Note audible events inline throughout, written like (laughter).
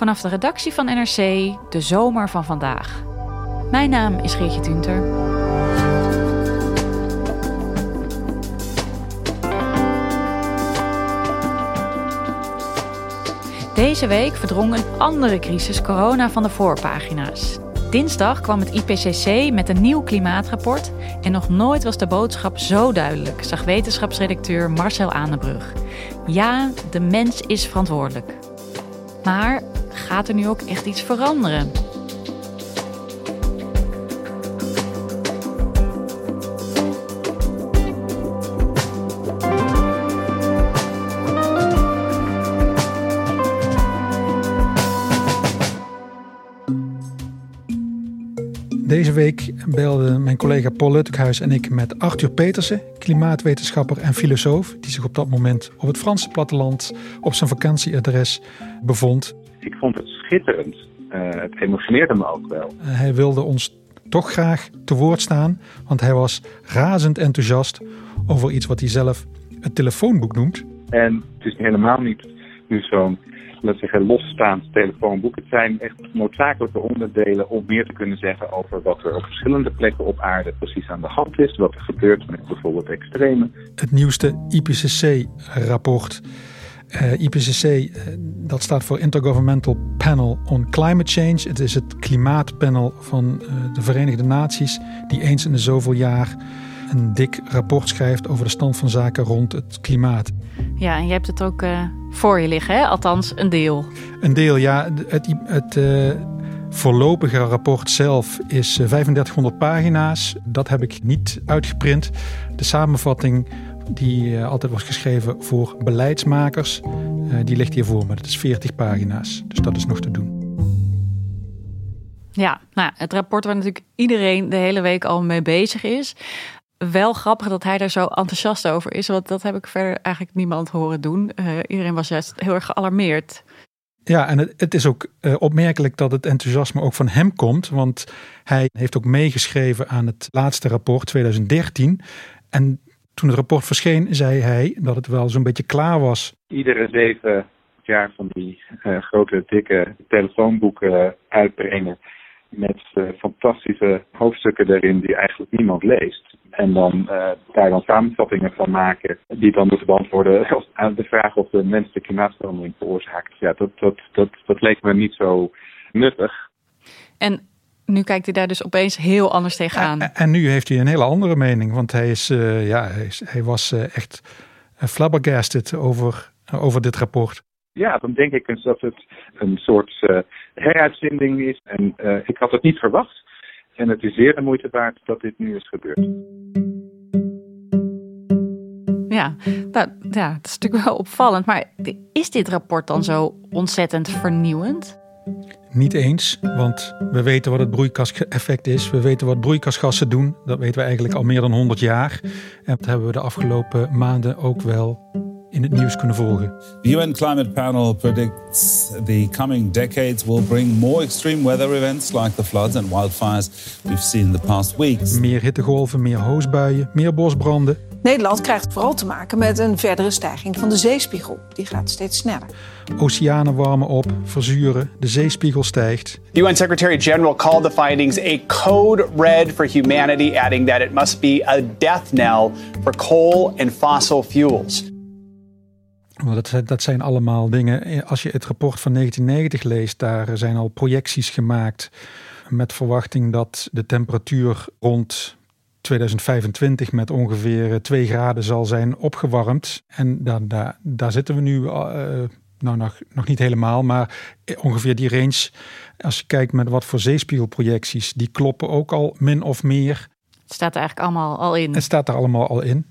Vanaf de redactie van NRC, de zomer van vandaag. Mijn naam is Geertje Tunter. Deze week verdrong een andere crisis corona van de voorpagina's. Dinsdag kwam het IPCC met een nieuw klimaatrapport en nog nooit was de boodschap zo duidelijk, zag wetenschapsredacteur Marcel Aanenbrug. Ja, de mens is verantwoordelijk. Maar gaat er nu ook echt iets veranderen? Deze week belden mijn collega Paul Luttekhuis en ik met Arthur Petersen, klimaatwetenschapper en filosoof, die zich op dat moment op het Franse platteland op zijn vakantieadres bevond. Ik vond het schitterend. Uh, het emotioneerde me ook wel. hij wilde ons toch graag te woord staan, want hij was razend enthousiast over iets wat hij zelf het telefoonboek noemt. En het is helemaal niet nu zo'n laten losstaand telefoonboek. Het zijn echt noodzakelijke onderdelen om meer te kunnen zeggen over wat er op verschillende plekken op aarde precies aan de hand is. Wat er gebeurt met bijvoorbeeld extreme. Het nieuwste IPCC-rapport. Uh, eh, IPCC, uh, dat staat voor Intergovernmental Panel on Climate Change. Het is het klimaatpanel van uh, de Verenigde Naties, die eens in de zoveel jaar een dik rapport schrijft over de stand van zaken rond het klimaat. Ja, en je hebt het ook uh, voor je liggen, hè? althans een deel. Een deel, ja. Het, het uh, voorlopige rapport zelf is 3500 pagina's. Dat heb ik niet uitgeprint. De samenvatting die uh, altijd was geschreven voor beleidsmakers, die ligt hier voor me. Dat is 40 pagina's, dus dat is nog te doen. Ja, nou, het rapport waar natuurlijk iedereen de hele week al mee bezig is wel grappig dat hij daar zo enthousiast over is. Want dat heb ik verder eigenlijk niemand horen doen. Uh, iedereen was juist heel erg gealarmeerd. Ja, en het, het is ook uh, opmerkelijk dat het enthousiasme ook van hem komt. Want hij heeft ook meegeschreven aan het laatste rapport 2013. En toen het rapport verscheen, zei hij dat het wel zo'n beetje klaar was. Iedere zeven jaar van die uh, grote, dikke telefoonboeken uitbrengen met uh, fantastische hoofdstukken erin die eigenlijk niemand leest. En dan uh, daar dan samenvattingen van maken die dan moeten beantwoorden (laughs) aan de vraag of de mens de klimaatverandering veroorzaakt. Ja, dat, dat, dat, dat leek me niet zo nuttig. En nu kijkt hij daar dus opeens heel anders tegenaan. En, en nu heeft hij een hele andere mening, want hij, is, uh, ja, hij, is, hij was echt flabbergasted over, over dit rapport. Ja, dan denk ik eens dat het een soort uh, heruitzending is. En uh, ik had het niet verwacht. En het is zeer de moeite waard dat dit nu is gebeurd. Ja, nou, ja, dat is natuurlijk wel opvallend. Maar is dit rapport dan zo ontzettend vernieuwend? Niet eens, want we weten wat het broeikaseffect is. We weten wat broeikasgassen doen. Dat weten we eigenlijk al meer dan 100 jaar. En dat hebben we de afgelopen maanden ook wel in het nieuws kunnen volgen. The UN Climate Panel predicts the coming decades will bring more extreme weather events like the floods and wildfires we've seen in the past weeks. Meer hittegolven, meer hoosbuien, meer bosbranden. Nederland krijgt vooral te maken met een verdere stijging van de zeespiegel. Die gaat steeds sneller. Oceanen warmen op, verzuren, de zeespiegel stijgt. The UN Secretary General called the findings a code red for humanity, adding that it must be a death knell for coal and fossil fuels. Dat, dat zijn allemaal dingen. Eh, als je het rapport van 1990 leest, daar zijn al projecties gemaakt met verwachting dat de temperatuur rond 2025 met ongeveer 2 graden zal zijn opgewarmd. En daar, daar, daar zitten we nu, uh, nou nog, nog niet helemaal, maar ongeveer die range. Als je kijkt met wat voor zeespiegelprojecties, die kloppen ook al min of meer. Het staat er eigenlijk allemaal al in. Het staat er allemaal al in.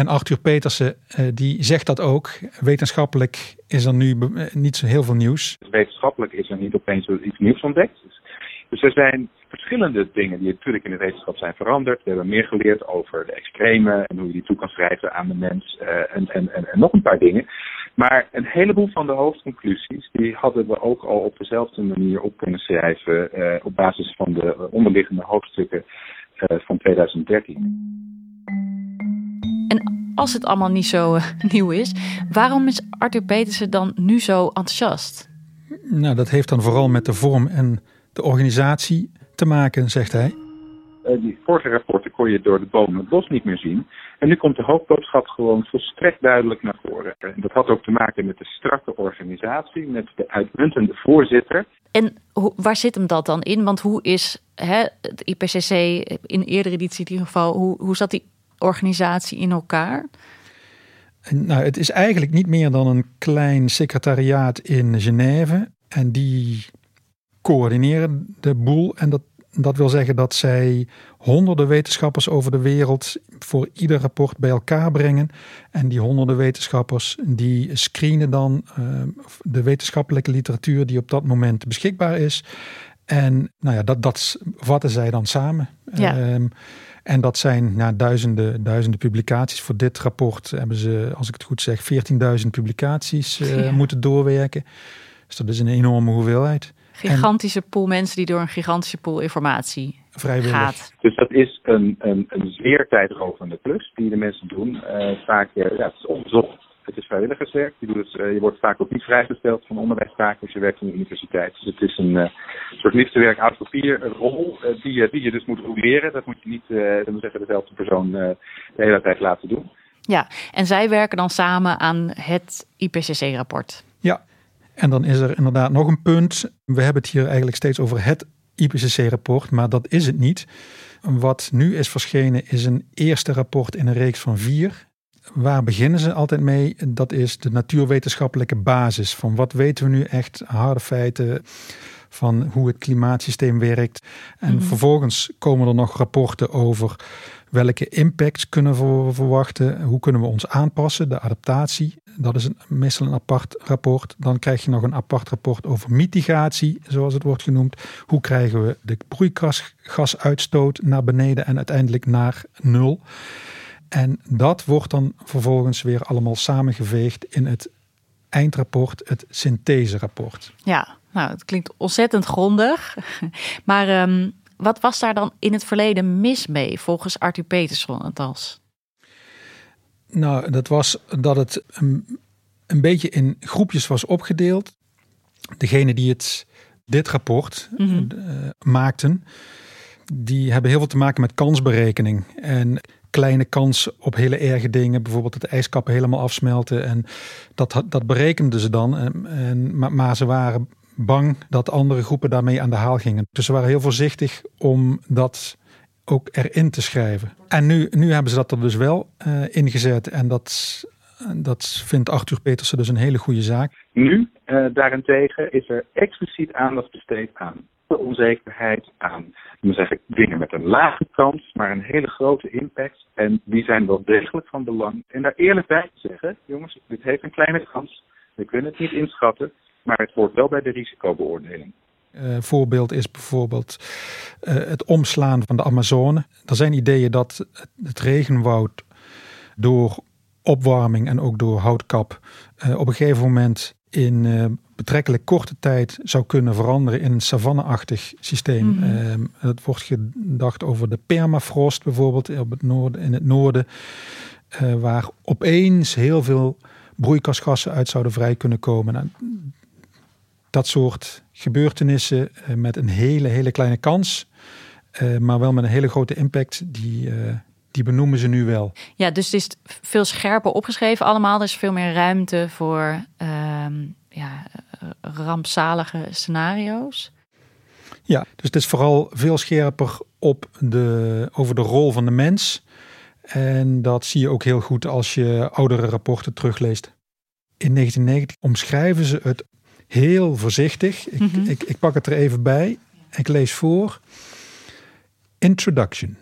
En Arthur Petersen eh, die zegt dat ook. Wetenschappelijk is er nu eh, niet zo heel veel nieuws. Wetenschappelijk is er niet opeens iets nieuws ontdekt. Dus, dus er zijn verschillende dingen die natuurlijk in de wetenschap zijn veranderd. We hebben meer geleerd over de extreme en hoe je die toe kan schrijven aan de mens uh, en, en, en, en, nog een paar dingen. Maar een heleboel van de hoofdconclusies die hadden we ook al op dezelfde manier op kunnen schrijven op basis van de onderliggende hoofdstukken van 2013. En als het allemaal niet zo uh, (laughs) nieuw is, waarom is Arthur Petersen dan nu zo enthousiast? Nou, dat heeft dan vooral met de vorm en de organisatie te maken, zegt hij. Uh, die vorige rapporten kon je door de bomen het bos niet meer zien. En nu komt de hoofdboodschap gewoon volstrekt duidelijk naar voren. En dat had ook te maken met de strakke organisatie, met de uitmuntende voorzitter. En waar zit hem dat dan in? Want hoe is hè, het IPCC in eerdere editie in ieder geval, hoe, hoe zat die organisatie in elkaar? Nou, het is eigenlijk niet meer dan een klein secretariaat in Genève. En die coördineren de boel. En dat, dat wil zeggen dat zij honderden wetenschappers over de wereld voor ieder rapport bij elkaar brengen. En die honderden wetenschappers die screenen dan uh, de wetenschappelijke literatuur die op dat moment beschikbaar is. En nou ja, dat, dat vatten zij dan samen. Ja. Um, en dat zijn nou, duizenden, duizenden publicaties. Voor dit rapport hebben ze, als ik het goed zeg, 14.000 publicaties uh, ja. moeten doorwerken. Dus dat is een enorme hoeveelheid. Gigantische en, pool mensen die door een gigantische pool informatie vrijwillig. gaat. Dus dat is een, een, een zeer tijdrovende klus die de mensen doen. Uh, vaak, uh, ja, het is onbezocht. Het is vrijwilligerswerk. Je, doet het, uh, je wordt vaak ook niet vrijgesteld van onderwijstaken als je werkt aan de universiteit. Dus het is een uh, soort liefdewerk uit papier, een rol uh, die, je, die je dus moet roleren. Dat moet je niet, dat moet zeggen, dezelfde persoon de hele tijd laten doen. Ja, en zij werken dan samen aan het IPCC-rapport. Ja, en dan is er inderdaad nog een punt. We hebben het hier eigenlijk steeds over het IPCC-rapport, maar dat is het niet. Wat nu is verschenen is een eerste rapport in een reeks van vier. Waar beginnen ze altijd mee? Dat is de natuurwetenschappelijke basis. Van wat weten we nu echt, harde feiten van hoe het klimaatsysteem werkt. En mm -hmm. vervolgens komen er nog rapporten over welke impacts kunnen we verwachten. Hoe kunnen we ons aanpassen, de adaptatie. Dat is een, meestal een apart rapport. Dan krijg je nog een apart rapport over mitigatie, zoals het wordt genoemd. Hoe krijgen we de broeikasgasuitstoot naar beneden en uiteindelijk naar nul. En dat wordt dan vervolgens weer allemaal samengeveegd in het eindrapport, het syntheserapport. Ja, nou, het klinkt ontzettend grondig. (laughs) Maar um, wat was daar dan in het verleden mis mee, volgens Arthur Peterson althans? Nou, dat was dat het een, een beetje in groepjes was opgedeeld. Degene die het, dit rapport mm -hmm. uh, maakten, die hebben heel veel te maken met kansberekening. En kleine kans op hele erge dingen. Bijvoorbeeld dat de ijskappen helemaal afsmelten. En dat, dat berekenden ze dan. En, en, maar, ze waren bang dat andere groepen daarmee aan de haal gingen. Dus ze waren heel voorzichtig om dat ook erin te schrijven. En nu, nu hebben ze dat er dus wel uh, ingezet. En dat, dat vindt Arthur Petersen dus een hele goede zaak. Nu, uh, daarentegen, is er expliciet aandacht besteed aan onzekerheid, aan moet zeggen, dingen met een lage kans, maar een hele grote impact. En die zijn wel degelijk van belang. En daar eerlijk bij te zeggen, jongens, dit heeft een kleine kans. We kunnen het niet inschatten, maar het hoort wel bij de risicobeoordeling. Uh, voorbeeld is bijvoorbeeld uh, het omslaan van de Amazone. Er zijn ideeën dat het regenwoud door opwarming en ook door houtkap uh, op een gegeven moment in uh, betrekkelijk korte tijd zou kunnen veranderen in een savanneachtig systeem. Mm -hmm. uh, het wordt gedacht over de permafrost bijvoorbeeld op het noorden, in het noorden, uh, waar opeens heel veel broeikasgassen uit zouden vrij kunnen komen. Nou, dat soort gebeurtenissen met een hele, hele kleine kans, maar wel met een hele grote impact, die, die benoemen ze nu wel. Ja, dus het is veel scherper opgeschreven allemaal. Er is veel meer ruimte voor um, ja, rampzalige scenario's. Ja, dus het is vooral veel scherper op de, over de rol van de mens. En dat zie je ook heel goed als je oudere rapporten terugleest. In 1990 omschrijven ze het heel voorzichtig. Ik, mm -hmm. ik, ik pak het er even bij. Ik lees voor. Introduction.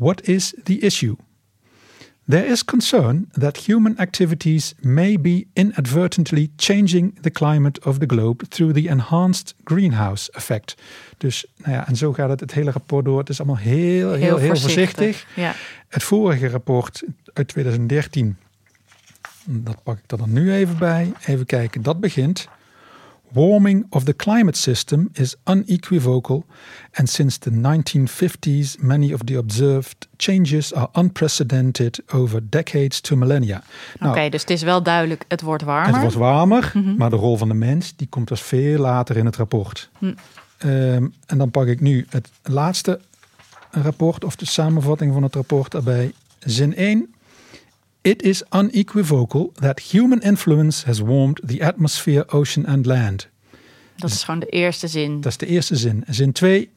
What is the issue? There is concern that human activities may be inadvertently changing the climate of the globe through the enhanced greenhouse effect. Dus, nou ja, en zo gaat het het hele rapport door. Het is allemaal heel, heel, heel, heel voorzichtig. voorzichtig. Ja. Het vorige rapport uit 2013, dat pak ik er dan nu even bij. Even kijken, dat begint. Warming of the climate system is unequivocal, and since the 1950s, many of the observed changes are unprecedented over decades to millennia. Oké, nou, dus het is wel duidelijk, het wordt warmer. Het wordt warmer, mhm. maar de rol van de mens die komt dus veel later in het rapport. Hm. Ehm, en dan pak ik nu het laatste rapport of de samenvatting van het rapport erbij. Zin 1. It is unequivocal that human influence has warmed the atmosphere, ocean and land. Dat is gewoon de eerste zin. Dat is de eerste zin. Zin 2.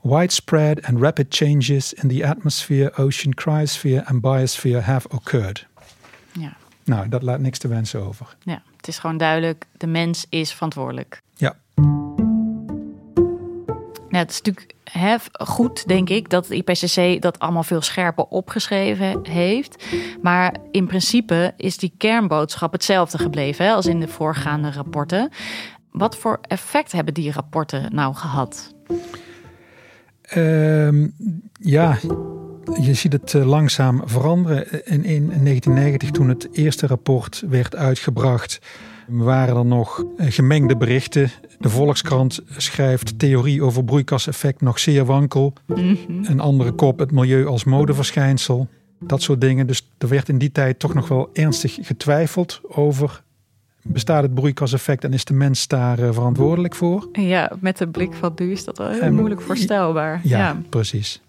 Widespread and rapid changes in the atmosphere, ocean, cryosphere and biosphere have occurred. Ja. Nou, dat laat niks te wensen over. Ja, het is gewoon duidelijk, de mens is verantwoordelijk. Ja. Ja, het is natuurlijk goed, denk ik, dat het IPCC dat allemaal veel scherper opgeschreven heeft. Maar in principe is die kernboodschap hetzelfde gebleven hè, als in de voorgaande rapporten. Wat voor effect hebben die rapporten nou gehad? Ehm, ja, je ziet het eh, langzaam veranderen. In, in 1990, toen het eerste rapport werd uitgebracht, waren er nog eh, gemengde berichten. De Volkskrant schrijft theorie over broeikaseffect nog zeer wankel. Mhm. Een andere kop, het milieu als modeverschijnsel. Dat soort dingen. Dus er werd in die tijd toch nog wel ernstig getwijfeld over bestaat het broeikaseffect en is de mens daar eh, verantwoordelijk voor? Ja, met de blik van nu is dat wel heel moeilijk voorstelbaar. ja, precies.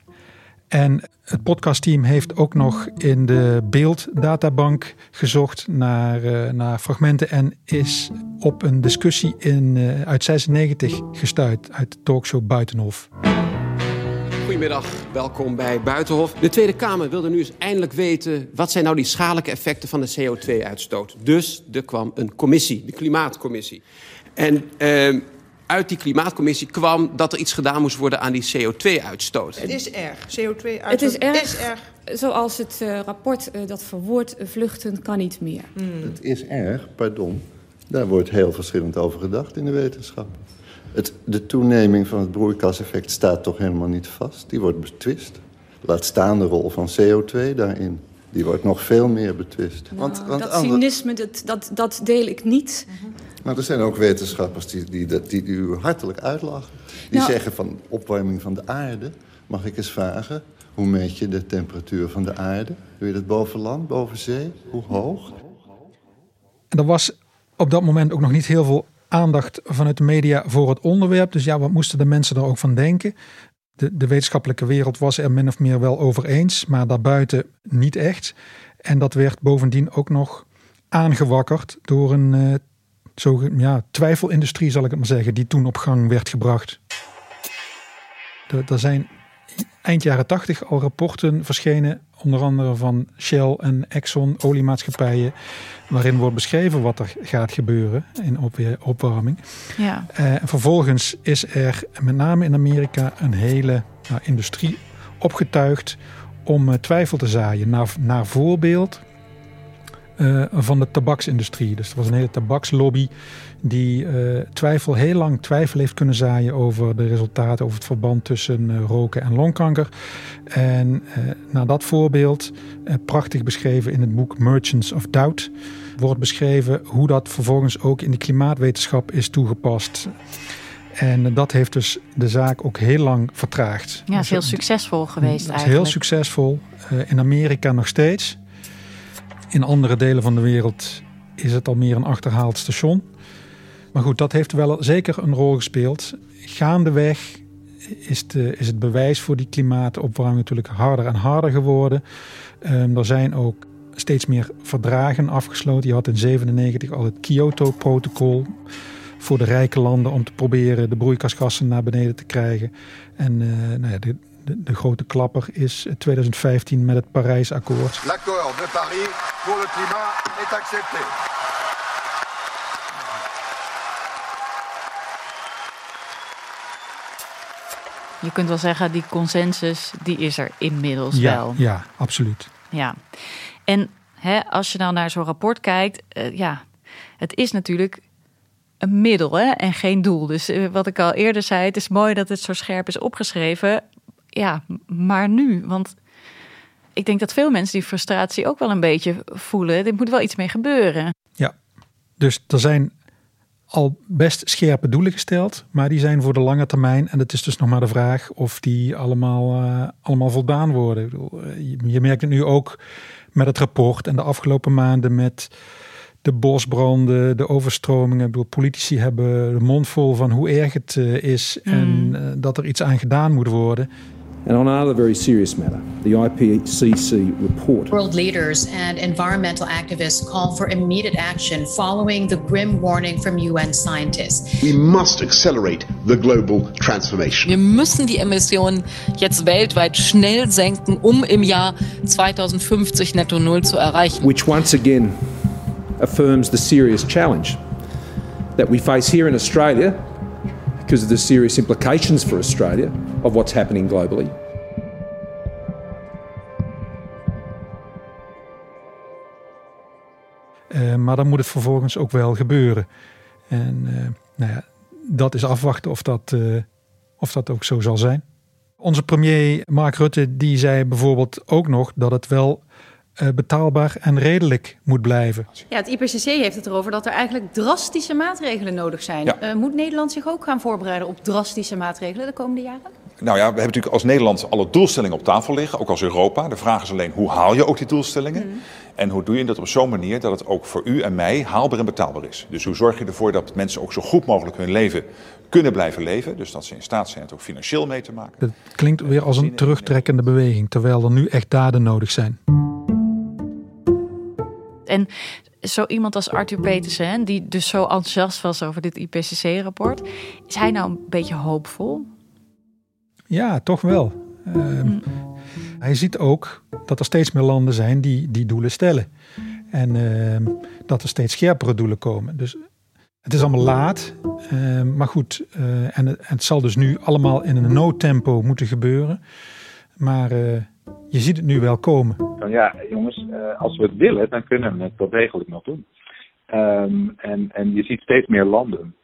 En het podcastteam heeft ook nog in de beelddatabank gezocht naar, uh, naar fragmenten en is op een discussie in, uh, uit 96 gestuurd uit de talkshow Buitenhof. Goedemiddag, welkom bij Buitenhof. De Tweede Kamer wilde nu eens eindelijk weten... wat zijn nou die schadelijke effecten van de CO2-uitstoot. Dus er kwam een commissie, de Klimaatcommissie. En uh, uit die klimaatcommissie kwam dat er iets gedaan moest worden aan die CO2-uitstoot. Het is erg. CO2-uitstoot het is erg. erg. Zoals het uh, rapport uh, dat verwoordt, vluchten kan niet meer. Hmm. Het is erg, pardon. Daar wordt heel verschillend over gedacht in de wetenschap. Het, de toeneming van het broeikaseffect staat toch helemaal niet vast. Die wordt betwist. Laat staan de rol van CO2 daarin. Die wordt nog veel meer betwist. Nou, want, want dat cynisme, dat, dat, dat deel ik niet. Uh maar er zijn ook wetenschappers die, die, die, die u hartelijk uitlachen. Die nou- zeggen van opwarming van de aarde. Mag ik eens vragen, hoe meet je de temperatuur van de aarde? Doe je dat boven land, boven zee? Hoe hoog? En er was op dat moment ook nog niet heel veel aandacht vanuit de media voor het onderwerp. Dus ja, wat moesten de mensen er ook van denken? De, de wetenschappelijke wereld was er min of meer wel over eens, maar daarbuiten niet echt. En dat werd bovendien ook nog aangewakkerd door een uh, zo, ja, twijfelindustrie, zal ik het maar zeggen, die toen op gang werd gebracht. Er, zijn eind jaren tachtig al rapporten verschenen, onder andere van Shell en Exxon, oliemaatschappijen, waarin wordt beschreven wat er gaat gebeuren in opwarming. Ja. Uh, vervolgens is er met name in Amerika een hele industrie opgetuigd om uh, twijfel te zaaien. Naar, naar voorbeeld uh, van de tabaksindustrie. Dus er was een hele tabakslobby die uh, twijfel, heel lang twijfel heeft kunnen zaaien over de resultaten, over het verband tussen uh, roken en longkanker. En naar dat voorbeeld, prachtig beschreven in het boek Merchants of Doubt, wordt beschreven hoe dat vervolgens ook in de klimaatwetenschap is toegepast. En dat heeft dus de zaak ook heel lang vertraagd. Ja, is heel succesvol geweest eigenlijk. Is heel succesvol. in Amerika nog steeds. In andere delen van de wereld is het al meer een achterhaald station. Maar goed, dat heeft wel zeker een rol gespeeld. Gaandeweg is, de, is het bewijs voor die klimaatopwarming natuurlijk harder en harder geworden. Um, er zijn ook steeds meer verdragen afgesloten. Je had in 1997 al het Kyoto-protocol voor de rijke landen om te proberen de broeikasgassen naar beneden te krijgen. En uh, nou ja, de, de, grote klapper is 2015 met het Parijsakkoord. L'accord de Paris pour le climat est accepté. Je kunt wel zeggen, die consensus die is er inmiddels ja, wel. Ja, absoluut. Ja, en hè, als je nou naar zo'n rapport kijkt, uh, ja, het is natuurlijk een middel hè, en geen doel. Dus uh, wat ik al eerder zei, het is mooi dat het zo scherp is opgeschreven ja, maar nu? Want ik denk dat veel mensen die frustratie ook wel een beetje voelen. Er moet wel iets mee gebeuren. Ja, dus er zijn al best scherpe doelen gesteld, maar die zijn voor de lange termijn. En het is dus nog maar de vraag of die allemaal, uh, allemaal voldaan worden. Je, je merkt het nu ook met het rapport en de afgelopen maanden met de bosbranden, de overstromingen. Ik bedoel, politici hebben de mond vol van hoe erg het uh, is mm. en uh, dat er iets aan gedaan moet worden. And on another very serious matter, the IPCC report. World leaders and environmental activists call for immediate action following the grim warning from UN scientists. We must accelerate the global transformation. Wir müssen die Emissionen jetzt weltweit schnell senken, um im Jahr 2050 netto null zu erreichen. Which once again affirms the serious challenge that we face here in Australia because of the serious implications for Australia of what's happening globally. Uh, maar dan moet het vervolgens ook wel gebeuren. En uh, nou ja, dat is afwachten of dat, uh, of dat ook zo zal zijn. Onze premier Mark Rutte die zei bijvoorbeeld ook nog dat het wel uh, betaalbaar en redelijk moet blijven. Ja, het IPCC heeft het erover dat er eigenlijk drastische maatregelen nodig zijn. Ja. Uh, moet Nederland zich ook gaan voorbereiden op drastische maatregelen de komende jaren? Nou ja, we hebben natuurlijk als Nederland alle doelstellingen op tafel liggen, ook als Europa. De vraag is alleen hoe haal je ook die doelstellingen? Mm. En hoe doe je dat op zo'n manier dat het ook voor u en mij haalbaar en betaalbaar is? Dus hoe zorg je ervoor dat mensen ook zo goed mogelijk hun leven kunnen blijven leven? Dus dat ze in staat zijn het ook financieel mee te maken. Dat klinkt weer als een terugtrekkende beweging, terwijl er nu echt daden nodig zijn. En zo iemand als Arthur Petersen, die dus zo enthousiast was over dit IPCC-rapport, is hij nou een beetje hoopvol? Ja, toch wel. Uh, Hij ziet ook dat er steeds meer landen zijn die die doelen stellen. En uh, dat er steeds scherpere doelen komen. Dus het is allemaal laat. Uh, maar goed, eh, en het, het, zal dus nu allemaal in een noodtempo moeten gebeuren. Maar eh, je ziet het nu wel komen. Van ja, jongens, uh, als we het willen, dan kunnen we het wel degelijk nog doen. Um, en, en je ziet steeds meer landen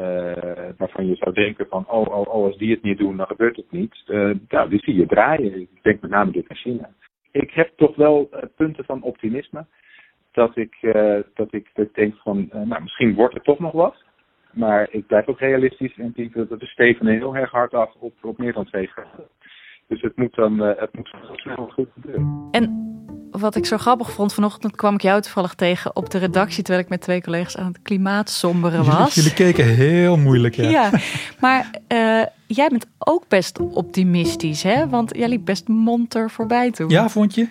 uh, waarvan je zou denken van, oh, oh, oh, als die het niet doen, dan gebeurt het niet. Uh, nou, die zie je draaien. Ik denk met name dit in China. Ik heb toch wel punten van optimisme. Dat ik, dat ik, denk van, nou, misschien wordt het toch nog wat. Maar ik blijf ook realistisch en denk dat we stevenen heel erg hard af op, op meer dan twee graden. Dus het moet dan het moet goed gebeuren. En wat ik zo grappig vond, vanochtend kwam ik jou toevallig tegen op de redactie terwijl ik met twee collega's aan het klimaat somberen was. Jullie, jullie keken heel moeilijk, ja. ja maar uh, jij bent ook best optimistisch, hè? Want jij liep best monter voorbij toen. Ja, vond je?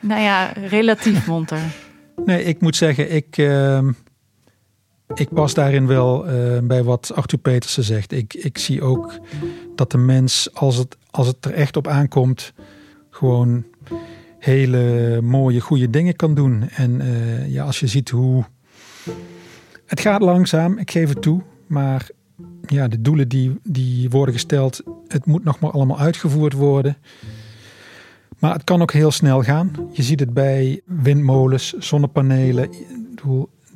Nou ja, relatief monter. nee, ik moet zeggen, ik, uh, ik pas daarin wel uh, bij wat Arthur Petersen zegt. Ik, ik zie ook dat de mens, als het, als het er echt op aankomt, gewoon hele mooie, goede dingen kan doen. En uh, ja, als je ziet hoe. Het gaat langzaam, ik geef het toe. Maar ja, de doelen die, die worden gesteld, het moet nog maar allemaal uitgevoerd worden. Maar het kan ook heel snel gaan. Je ziet het bij windmolens, zonnepanelen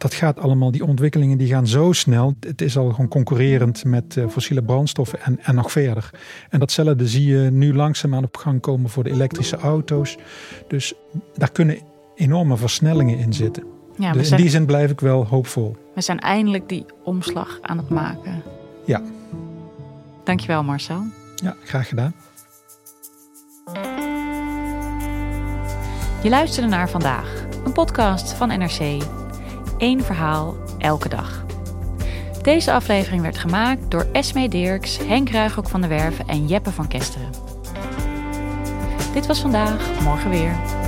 dat gaat allemaal, die ontwikkelingen die gaan zo snel. Het is al gewoon concurrerend met uh, fossiele brandstoffen en, en nog verder. En datzelfde zie je nu langzaamaan op gang komen voor de elektrische auto's. Dus daar kunnen enorme versnellingen in zitten. Ja, dus zijn, in die zin blijf ik wel hoopvol. We zijn eindelijk die omslag aan het maken. Ja. Dankjewel Marcel. Ja, graag gedaan. Je luisterde naar vandaag, een podcast van NRC. Eén verhaal, elke dag. Deze aflevering werd gemaakt door Esme Dirks, Henk Ruigrok van der Werven en Jeppe van Kesteren. Dit was vandaag, morgen weer.